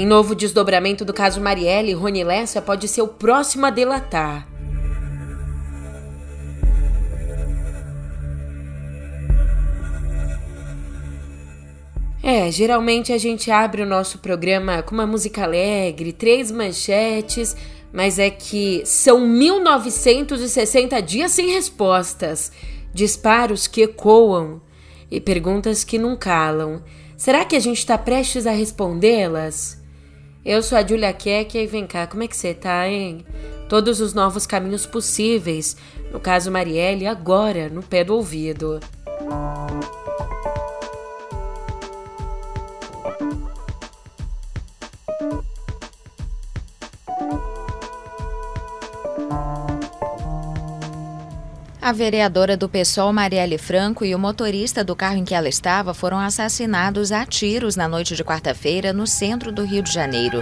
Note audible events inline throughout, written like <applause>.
Em novo desdobramento do caso Marielle, Rony Lessa pode ser o próximo a delatar. É, geralmente a gente abre o nosso programa com uma música alegre, três manchetes, mas é que são 1960 dias sem respostas, disparos que ecoam e perguntas que não calam. Será que a gente está prestes a respondê-las? Eu sou a Julia Keck e vem cá, como é que você tá, hein? Todos os novos caminhos possíveis, no caso Marielle, agora no pé do ouvido. A vereadora do PSOL, Marielle Franco, e o motorista do carro em que ela estava foram assassinados a tiros na noite de quarta-feira no centro do Rio de Janeiro.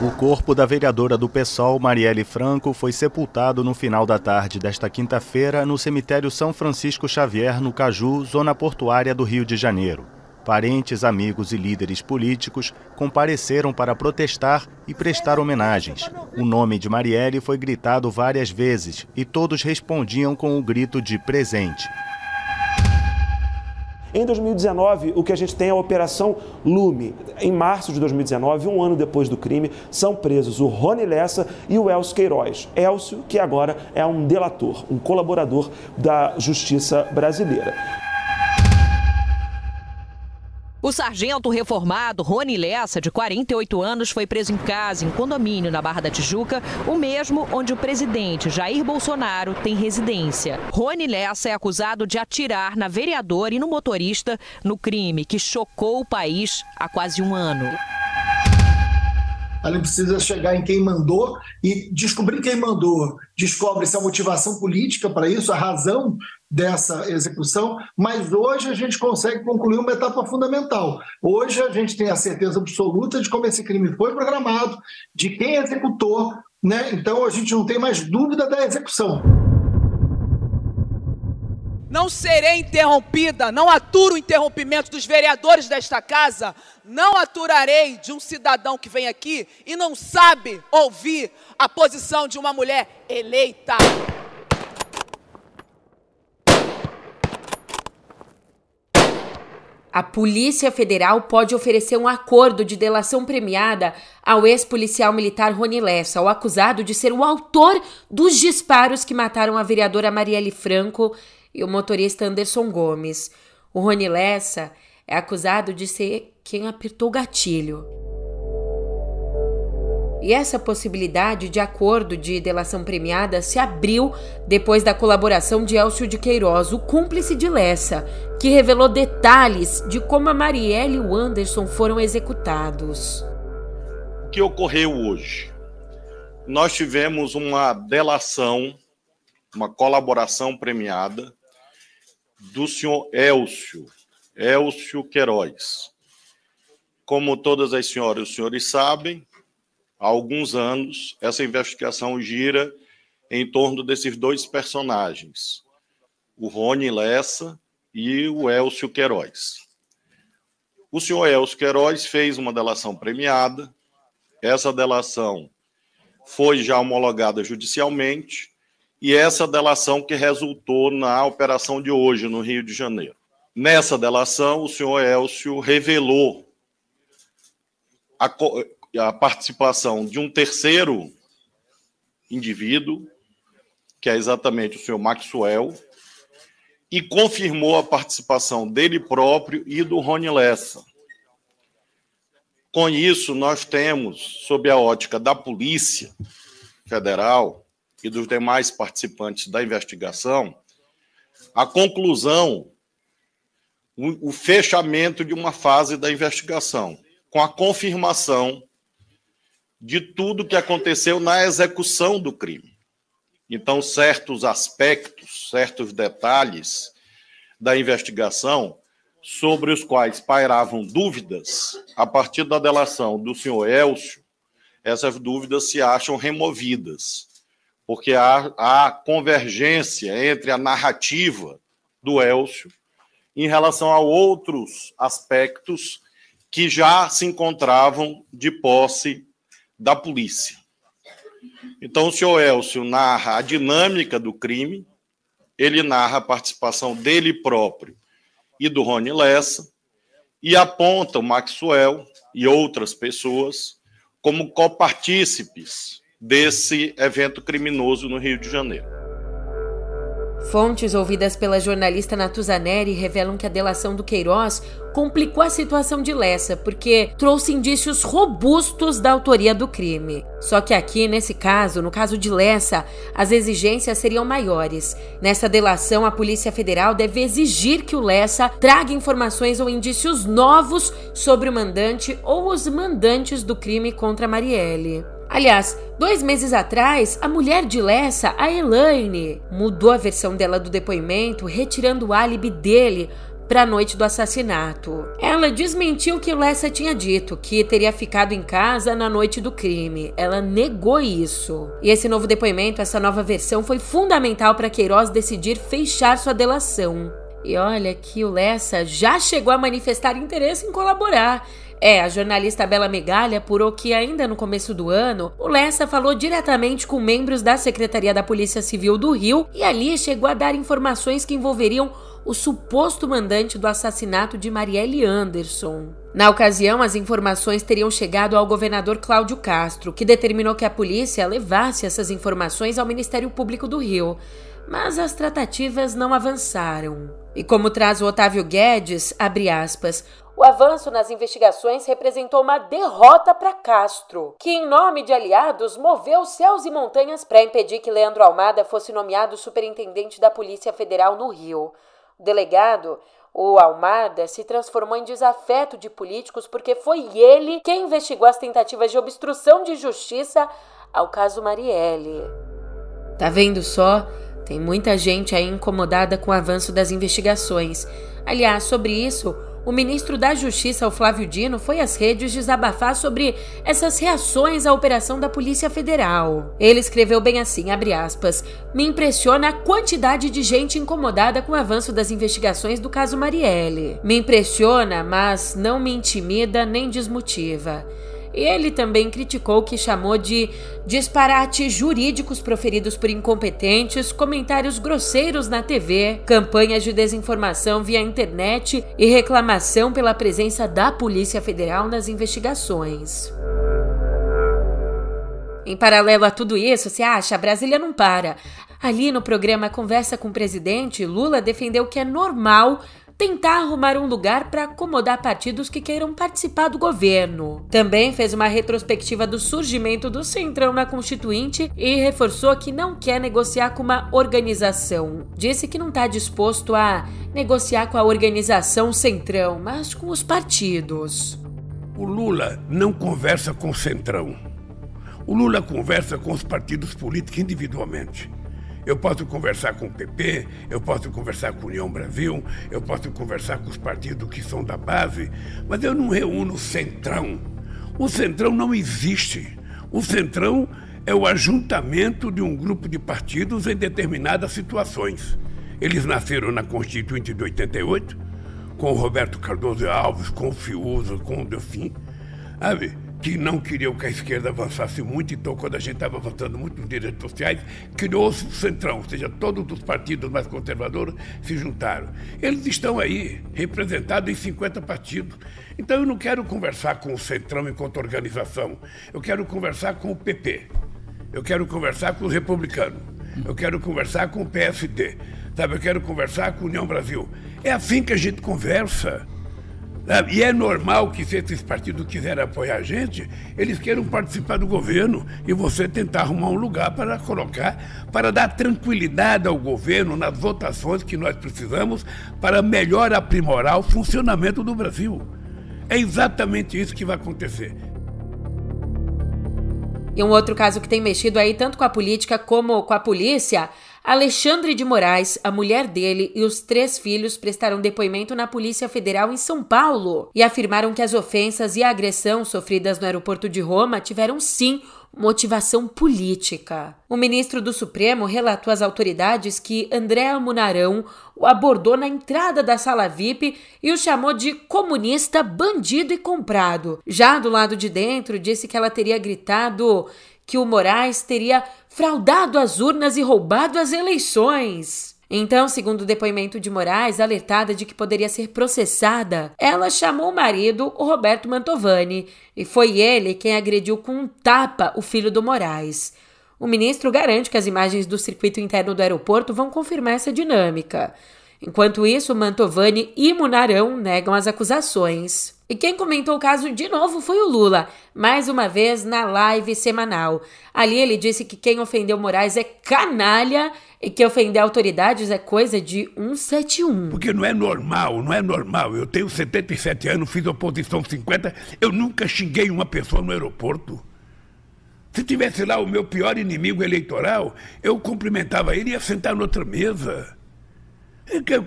O corpo da vereadora do PSOL, Marielle Franco, foi sepultado no final da tarde desta quinta-feira no cemitério São Francisco Xavier, no Caju, zona portuária do Rio de Janeiro. Parentes, amigos e líderes políticos compareceram para protestar e prestar homenagens. O nome de Marielle foi gritado várias vezes e todos respondiam com o grito de presente. Em 2019, o que a gente tem é a Operação Lume. Em março de 2019, um ano depois do crime, são presos o Rony Lessa e o Elcio Queiroz. Elcio, que agora é um delator, um colaborador da Justiça Brasileira. O sargento reformado Rony Lessa, de 48 anos, foi preso em casa, em condomínio na Barra da Tijuca, o mesmo onde o presidente Jair Bolsonaro tem residência. Rony Lessa é acusado de atirar na vereadora e no motorista no crime que chocou o país há quase um ano. Ela precisa chegar em quem mandou e descobrir quem mandou. Descobre-se a motivação política para isso, a razão dessa execução, mas hoje a gente consegue concluir uma etapa fundamental. Hoje a gente tem a certeza absoluta de como esse crime foi programado, de quem executou, né? Então a gente não tem mais dúvida da execução. Não serei interrompida, não aturo o interrompimento dos vereadores desta casa, não aturarei de um cidadão que vem aqui e não sabe ouvir a posição de uma mulher eleita. A Polícia Federal pode oferecer um acordo de delação premiada ao ex-policial militar Rony Lessa, o acusado de ser o autor dos disparos que mataram a vereadora Marielle Franco e o motorista Anderson Gomes. O Rony Lessa é acusado de ser quem apertou o gatilho. E essa possibilidade de acordo de delação premiada se abriu depois da colaboração de Elcio de Queiroz, o cúmplice de Lessa, que revelou detalhes de como a Marielle e o Anderson foram executados. O que ocorreu hoje? Nós tivemos uma delação, uma colaboração premiada do senhor Elcio, Elcio Queiroz. Como todas as senhoras e os senhores sabem, há alguns anos, essa investigação gira em torno desses dois personagens, o Rony Lessa e o Elcio Queiroz. O senhor Elcio Queiroz fez uma delação premiada, essa delação foi já homologada judicialmente, e essa delação que resultou na operação de hoje no Rio de Janeiro. Nessa delação, o senhor Elcio revelou a, a participação de um terceiro indivíduo, que é exatamente o senhor Maxwell, e confirmou a participação dele próprio e do Rony Lessa. Com isso, nós temos, sob a ótica da Polícia Federal e dos demais participantes da investigação, a conclusão, o, fechamento de uma fase da investigação, com a confirmação de tudo que aconteceu na execução do crime. Então, certos aspectos, certos detalhes da investigação sobre os quais pairavam dúvidas, a partir da delação do senhor Elcio, essas dúvidas se acham removidas, porque há, há convergência entre a narrativa do Elcio em relação a outros aspectos que já se encontravam de posse da polícia. Então, o senhor Elcio narra a dinâmica do crime, ele narra a participação dele próprio e do Rony Lessa, e aponta o Maxwell e outras pessoas como copartícipes desse evento criminoso no Rio de Janeiro. Fontes ouvidas pela jornalista Natuzaneri revelam que a delação do Queiroz complicou a situação de Lessa, porque trouxe indícios robustos da autoria do crime. Só que aqui, nesse caso, no caso de Lessa, as exigências seriam maiores. Nessa delação, a Polícia Federal deve exigir que o Lessa traga informações ou indícios novos sobre o mandante ou os mandantes do crime contra Marielle. Aliás, dois meses atrás, a mulher de Lessa, a Elaine, mudou a versão dela do depoimento, retirando o álibi dele para a noite do assassinato. Ela desmentiu que Lessa tinha dito que teria ficado em casa na noite do crime. Ela negou isso. E esse novo depoimento, essa nova versão, foi fundamental para Queiroz decidir fechar sua delação. E olha que o Lessa já chegou a manifestar interesse em colaborar. É, a jornalista Bela Megalha apurou que ainda no começo do ano, o Lessa falou diretamente com membros da Secretaria da Polícia Civil do Rio e ali chegou a dar informações que envolveriam o suposto mandante do assassinato de Marielle Anderson. Na ocasião, as informações teriam chegado ao governador Cláudio Castro, que determinou que a polícia levasse essas informações ao Ministério Público do Rio. Mas as tratativas não avançaram. E como traz o Otávio Guedes, abre aspas, o avanço nas investigações representou uma derrota para Castro, que, em nome de aliados, moveu céus e montanhas para impedir que Leandro Almada fosse nomeado superintendente da Polícia Federal no Rio. O delegado, o Almada, se transformou em desafeto de políticos porque foi ele quem investigou as tentativas de obstrução de justiça ao caso Marielle. Tá vendo só? Tem muita gente aí incomodada com o avanço das investigações. Aliás, sobre isso, o ministro da Justiça, o Flávio Dino, foi às redes desabafar sobre essas reações à operação da Polícia Federal. Ele escreveu bem assim, abre aspas, me impressiona a quantidade de gente incomodada com o avanço das investigações do caso Marielle. Me impressiona, mas não me intimida nem desmotiva. Ele também criticou o que chamou de disparates jurídicos proferidos por incompetentes, comentários grosseiros na TV, campanhas de desinformação via internet e reclamação pela presença da Polícia Federal nas investigações. Em paralelo a tudo isso, se acha, a Brasília não para. Ali no programa Conversa com o Presidente, Lula defendeu que é normal tentar arrumar um lugar para acomodar partidos que queiram participar do governo. Também fez uma retrospectiva do surgimento do Centrão na Constituinte e reforçou que não quer negociar com uma organização. Disse que não está disposto a negociar com a organização Centrão, mas com os partidos. O Lula não conversa com o Centrão. O Lula conversa com os partidos políticos individualmente. Eu posso conversar com o PP, eu posso conversar com a União Brasil, eu posso conversar com os partidos que são da base, mas eu não reúno o Centrão. O Centrão não existe. O Centrão é o ajuntamento de um grupo de partidos em determinadas situações. Eles nasceram na Constituinte de 88, com o Roberto Cardoso Alves, com o Fiuza, com o Delfim, sabe? Que não queriam que a esquerda avançasse muito, então quando a gente estava avançando muito nos direitos sociais, criou-se o Centrão, ou seja, todos os partidos mais conservadores se juntaram. Eles estão aí, representados em 50 partidos. Então eu não quero conversar com o Centrão enquanto organização, eu quero conversar com o PP, eu quero conversar com os republicanos, eu quero conversar com o PSD, sabe? eu quero conversar com a União Brasil. É assim que a gente conversa. E é normal que se esses partidos quiserem apoiar a gente, eles queiram participar do governo e você tentar arrumar um lugar para colocar, para dar tranquilidade ao governo nas votações que nós precisamos para melhor aprimorar o funcionamento do Brasil. É exatamente isso que vai acontecer. E um outro caso que tem mexido aí tanto com a política como com a polícia Alexandre de Moraes, a mulher dele e os três filhos prestaram depoimento na Polícia Federal em São Paulo e afirmaram que as ofensas e a agressão sofridas no aeroporto de Roma tiveram sim motivação política. O ministro do Supremo relatou às autoridades que Andréa Munarão o abordou na entrada da sala VIP e o chamou de comunista, bandido e comprado. Já do lado de dentro, disse que ela teria gritado que o Moraes teria fraudado as urnas e roubado as eleições. Então, segundo o depoimento de Moraes, alertada de que poderia ser processada, ela chamou o marido, o Roberto Mantovani, e foi ele quem agrediu com um tapa o filho do Moraes. O ministro garante que as imagens do circuito interno do aeroporto vão confirmar essa dinâmica. Enquanto isso, Mantovani e Munarão negam as acusações. E quem comentou o caso de novo foi o Lula, mais uma vez na live semanal. Ali ele disse que quem ofendeu Moraes é canalha e que ofender autoridades é coisa de 171. Porque não é normal, não é normal. Eu tenho 77 anos, fiz oposição 50, eu nunca xinguei uma pessoa no aeroporto. Se tivesse lá o meu pior inimigo eleitoral, eu cumprimentava ele e ia sentar noutra mesa.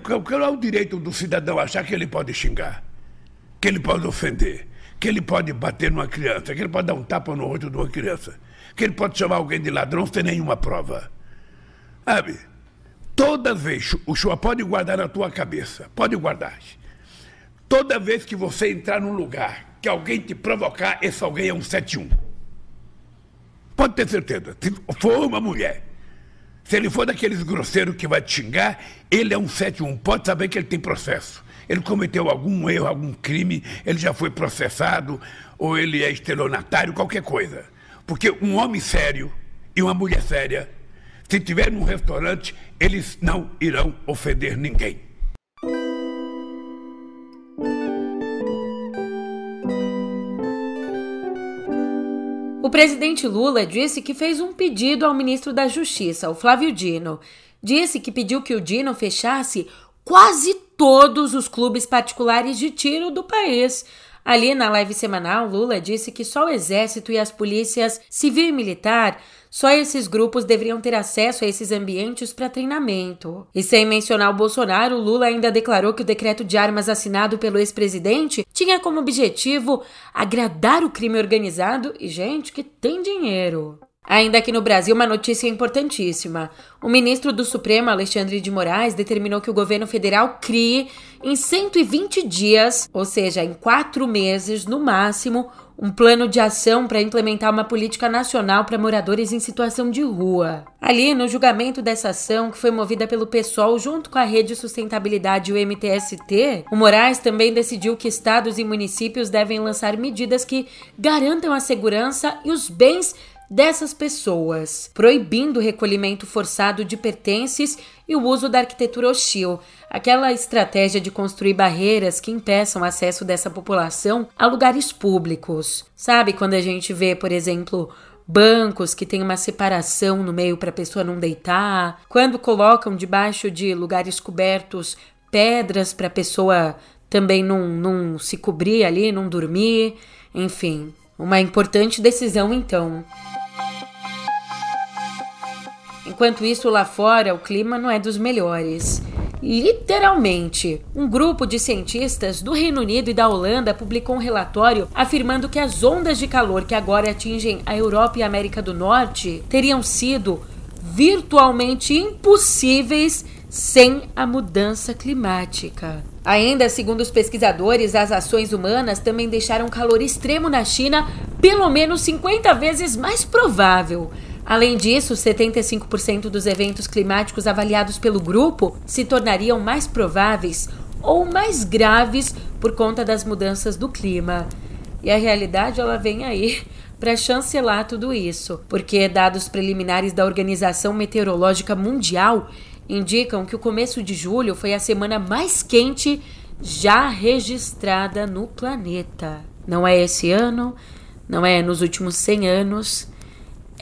Qual é o direito do cidadão achar que ele pode xingar? Que ele pode ofender? Que ele pode bater numa criança? Que ele pode dar um tapa no rosto de uma criança? Que ele pode chamar alguém de ladrão sem nenhuma prova? Sabe? Toda vez, o senhor pode guardar na tua cabeça, pode guardar. Toda vez que você entrar num lugar que alguém te provocar, esse alguém é um 71. Pode ter certeza. Se for uma mulher, se ele for daqueles grosseiros que vai te xingar, ele é um 71. Pode saber que ele tem processo. Ele cometeu algum erro, algum crime, ele já foi processado, ou ele é estelionatário, qualquer coisa. Porque um homem sério e uma mulher séria, se tiver num restaurante, eles não irão ofender ninguém. O presidente Lula disse que fez um pedido ao ministro da Justiça, o Flávio Dino. Disse que pediu que o Dino fechasse quase todos os clubes particulares de tiro do país. Ali na live semanal, Lula disse que só o Exército e as polícias civil e militar só esses grupos deveriam ter acesso a esses ambientes para treinamento. E sem mencionar o Bolsonaro, Lula ainda declarou que o decreto de armas assinado pelo ex-presidente tinha como objetivo agradar o crime organizado e gente que tem dinheiro. Ainda aqui no Brasil, uma notícia importantíssima. O ministro do Supremo, Alexandre de Moraes, determinou que o governo federal crie, em 120 dias, ou seja, em quatro meses no máximo, um plano de ação para implementar uma política nacional para moradores em situação de rua. Ali, no julgamento dessa ação, que foi movida pelo PSOL junto com a Rede Sustentabilidade e o MTST, o Moraes também decidiu que estados e municípios devem lançar medidas que garantam a segurança e os bens dessas pessoas, proibindo o recolhimento forçado de pertences e o uso da arquitetura hostil, aquela estratégia de construir barreiras que impeçam o acesso dessa população a lugares públicos. Sabe quando a gente vê, por exemplo, bancos que têm uma separação no meio para a pessoa não deitar, quando colocam debaixo de lugares cobertos pedras para a pessoa também não, não se cobrir ali, não dormir, enfim, uma importante decisão então. Enquanto isso, lá fora, o clima não é dos melhores. Literalmente, um grupo de cientistas do Reino Unido e da Holanda publicou um relatório afirmando que as ondas de calor que agora atingem a Europa e a América do Norte teriam sido virtualmente impossíveis sem a mudança climática. Ainda segundo os pesquisadores, as ações humanas também deixaram calor extremo na China pelo menos 50 vezes mais provável. Além disso, 75% dos eventos climáticos avaliados pelo grupo se tornariam mais prováveis ou mais graves por conta das mudanças do clima. E a realidade ela vem aí para chancelar tudo isso, porque dados preliminares da Organização Meteorológica Mundial indicam que o começo de julho foi a semana mais quente já registrada no planeta. Não é esse ano, não é nos últimos 100 anos,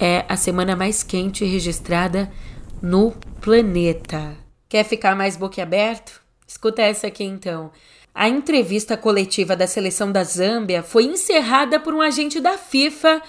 é a semana mais quente registrada no planeta. Quer ficar mais boquiaberto? Escuta essa aqui então. A entrevista coletiva da seleção da Zâmbia foi encerrada por um agente da FIFA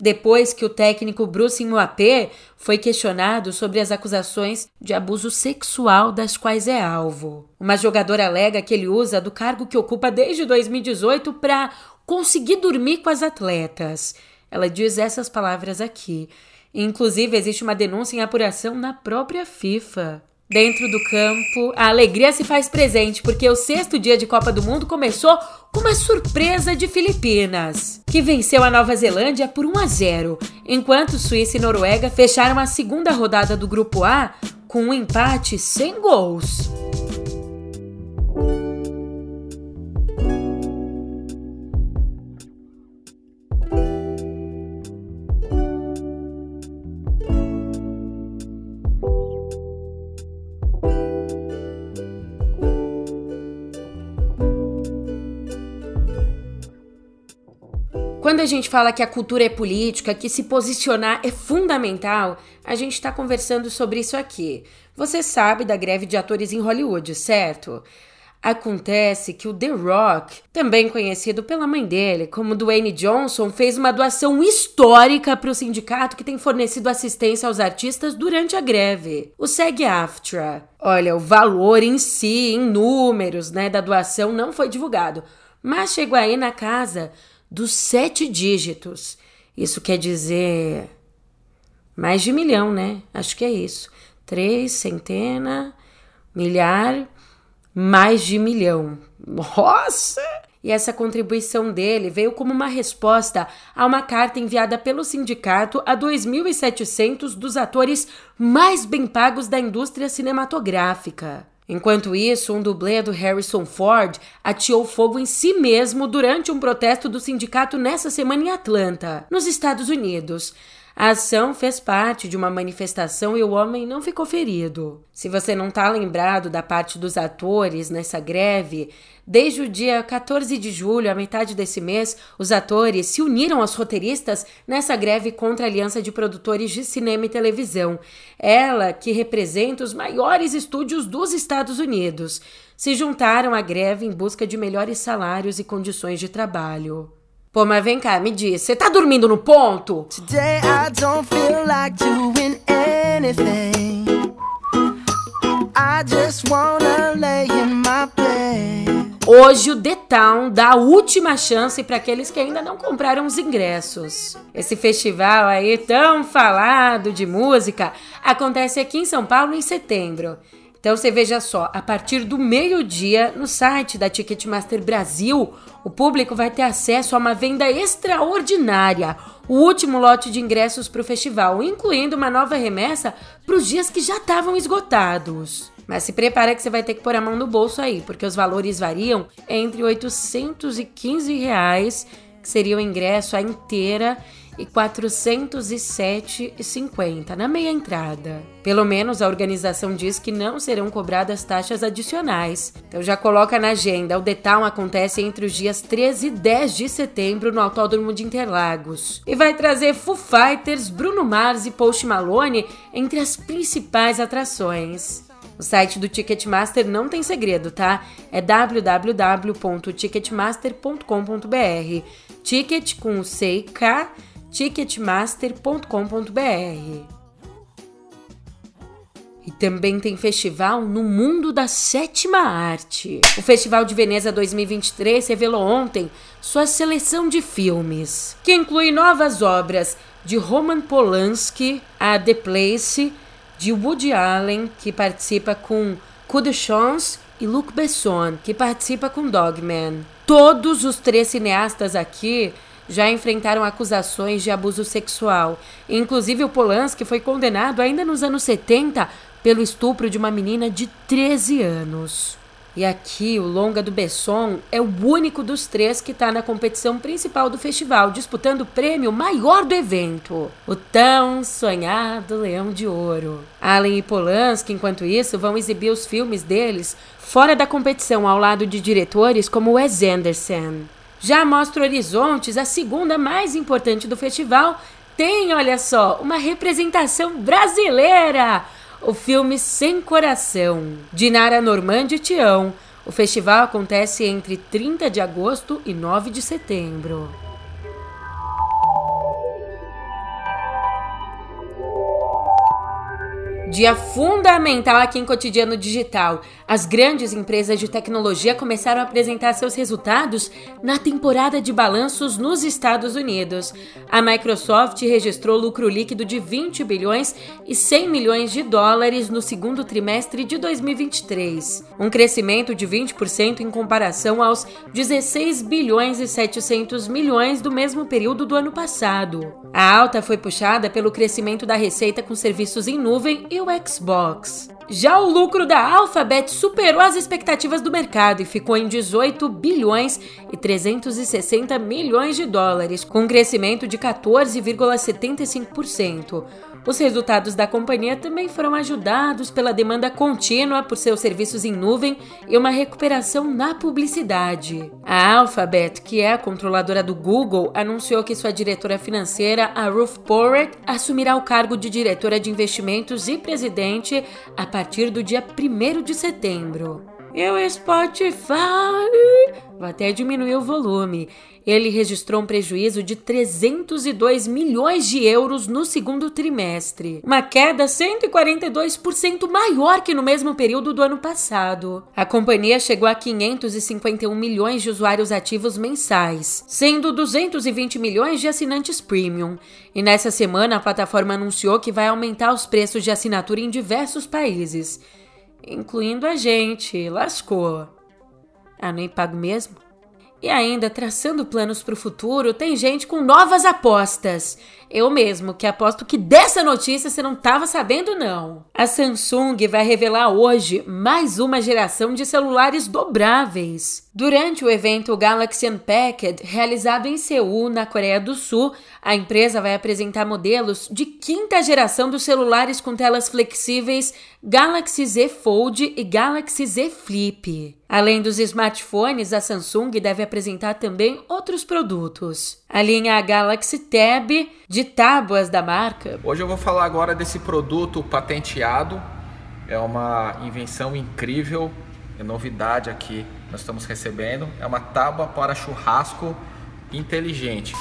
depois que o técnico Bruce Mwape foi questionado sobre as acusações de abuso sexual das quais é alvo. Uma jogadora alega que ele usa do cargo que ocupa desde 2018 para conseguir dormir com as atletas. Ela diz essas palavras aqui. Inclusive, existe uma denúncia em apuração na própria FIFA. Dentro do campo, a alegria se faz presente porque o sexto dia de Copa do Mundo começou com uma surpresa de Filipinas, que venceu a Nova Zelândia por 1 a 0, enquanto Suíça e Noruega fecharam a segunda rodada do Grupo A com um empate sem gols. A gente fala que a cultura é política, que se posicionar é fundamental, a gente está conversando sobre isso aqui. Você sabe da greve de atores em Hollywood, certo? Acontece que o The Rock, também conhecido pela mãe dele como Dwayne Johnson, fez uma doação histórica para o sindicato que tem fornecido assistência aos artistas durante a greve, o SAG-AFTRA. Olha, o valor em si, em números, né, da doação não foi divulgado, mas chegou aí na casa dos sete dígitos. Isso quer dizer mais de milhão, né? Acho que é isso. Três, centena, milhar, mais de milhão. Nossa! E essa contribuição dele veio como uma resposta a uma carta enviada pelo sindicato a 2.700 dos atores mais bem pagos da indústria cinematográfica. Enquanto isso, um dublê do Harrison Ford ateou fogo em si mesmo durante um protesto do sindicato nessa semana em Atlanta, nos Estados Unidos. A ação fez parte de uma manifestação e o homem não ficou ferido. Se você não está lembrado da parte dos atores nessa greve, desde o dia 14 de julho, à metade desse mês, os atores se uniram aos roteiristas nessa greve contra a Aliança de Produtores de Cinema e Televisão. Ela, que representa os maiores estúdios dos Estados Unidos, se juntaram à greve em busca de melhores salários e condições de trabalho. Pô, mas vem cá, me diz, você tá dormindo no ponto? Today I don't feel like doing anything. I just wanna lay in my bed. Hoje o The Town dá a última chance para aqueles que ainda não compraram os ingressos. Esse festival aí tão falado de música acontece aqui em São Paulo em setembro. Então você veja só, a partir do meio-dia, no site da Ticketmaster Brasil, o público vai ter acesso a uma venda extraordinária, o último lote de ingressos para o festival, incluindo uma nova remessa para os dias que já estavam esgotados. Mas se prepara que você vai ter que pôr a mão no bolso aí, porque os valores variam entre 815 reais, que seria o ingresso a inteira, e 407,50 na meia entrada. Pelo menos a organização diz que não serão cobradas taxas adicionais. Então já coloca na agenda. O Detal acontece entre os dias 13 e 10 de setembro no Autódromo de Interlagos. E vai trazer Foo Fighters, Bruno Mars e Post Malone entre as principais atrações. O site do Ticketmaster não tem segredo, tá? É www.ticketmaster.com.br. Ticket com C e K ticketmaster.com.br. E também tem festival no mundo da sétima arte. O Festival de Veneza 2023 revelou ontem sua seleção de filmes, que inclui novas obras de Roman Polanski, a The Place, de Woody Allen, que participa com Coup de Chance, e Luc Besson, que participa com Dogman. Todos os três cineastas aqui já enfrentaram acusações de abuso sexual. Inclusive, o Polanski foi condenado ainda nos anos 70 pelo estupro de uma menina de 13 anos. E aqui, o longa do Besson é o único dos três que está na competição principal do festival, disputando o prêmio maior do evento, o tão sonhado Leão de Ouro. Allen e Polanski, enquanto isso, vão exibir os filmes deles fora da competição, ao lado de diretores como Wes Anderson. Já Mostra Horizontes, a segunda mais importante do festival, tem, olha só, uma representação brasileira. O filme Sem Coração, de Nara Normandi e Tião. O festival acontece entre 30 de agosto e 9 de setembro. Dia fundamental aqui em Cotidiano Digital. As grandes empresas de tecnologia começaram a apresentar seus resultados na temporada de balanços nos Estados Unidos. A Microsoft registrou lucro líquido de 20 bilhões e 100 milhões de dólares no segundo trimestre de 2023, um crescimento de 20% em comparação aos 16 bilhões e 700 milhões do mesmo período do ano passado. A alta foi puxada pelo crescimento da receita com serviços em nuvem e o Xbox. Já o lucro da Alphabet superou as expectativas do mercado e ficou em 18 bilhões e 360 milhões de dólares, com um crescimento de 14,75%. Os resultados da companhia também foram ajudados pela demanda contínua por seus serviços em nuvem e uma recuperação na publicidade. A Alphabet, que é a controladora do Google, anunciou que sua diretora financeira, a Ruth Porrett, assumirá o cargo de diretora de investimentos e presidente a partir do dia 1 de setembro. E o Spotify. Vou até diminuir o volume. Ele registrou um prejuízo de 302 milhões de euros no segundo trimestre, uma queda 142% maior que no mesmo período do ano passado. A companhia chegou a 551 milhões de usuários ativos mensais, sendo 220 milhões de assinantes premium. E nessa semana a plataforma anunciou que vai aumentar os preços de assinatura em diversos países incluindo a gente. Lascou. Ah, nem pago mesmo? E ainda, traçando planos para o futuro, tem gente com novas apostas. Eu mesmo, que aposto que dessa notícia você não estava sabendo, não. A Samsung vai revelar hoje mais uma geração de celulares dobráveis. Durante o evento Galaxy Unpacked, realizado em Seul, na Coreia do Sul, a empresa vai apresentar modelos de quinta geração dos celulares com telas flexíveis Galaxy Z Fold e Galaxy Z Flip. Além dos smartphones, a Samsung deve apresentar também outros produtos. A linha Galaxy Tab de tábuas da marca. Hoje eu vou falar agora desse produto patenteado. É uma invenção incrível, é novidade aqui. Nós estamos recebendo. É uma tábua para churrasco inteligente.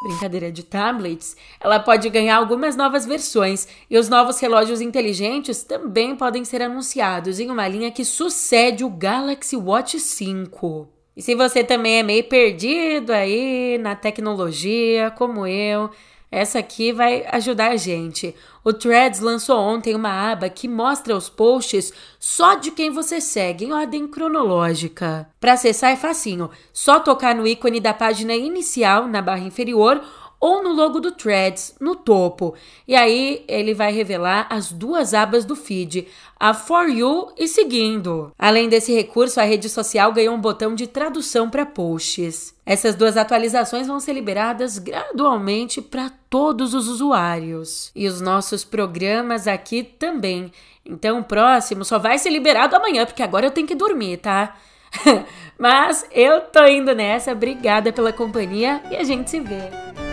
Brincadeira de tablets, ela pode ganhar algumas novas versões e os novos relógios inteligentes também podem ser anunciados em uma linha que sucede o Galaxy Watch 5. E se você também é meio perdido aí na tecnologia, como eu, essa aqui vai ajudar a gente. O Threads lançou ontem uma aba que mostra os posts só de quem você segue em ordem cronológica. Para acessar é facinho, só tocar no ícone da página inicial na barra inferior ou no logo do Threads no topo. E aí ele vai revelar as duas abas do feed, a For You e Seguindo. Além desse recurso, a rede social ganhou um botão de tradução para posts. Essas duas atualizações vão ser liberadas gradualmente para todos os usuários. E os nossos programas aqui também. Então o próximo só vai ser liberado amanhã, porque agora eu tenho que dormir, tá? <laughs> Mas eu tô indo nessa. Obrigada pela companhia e a gente se vê.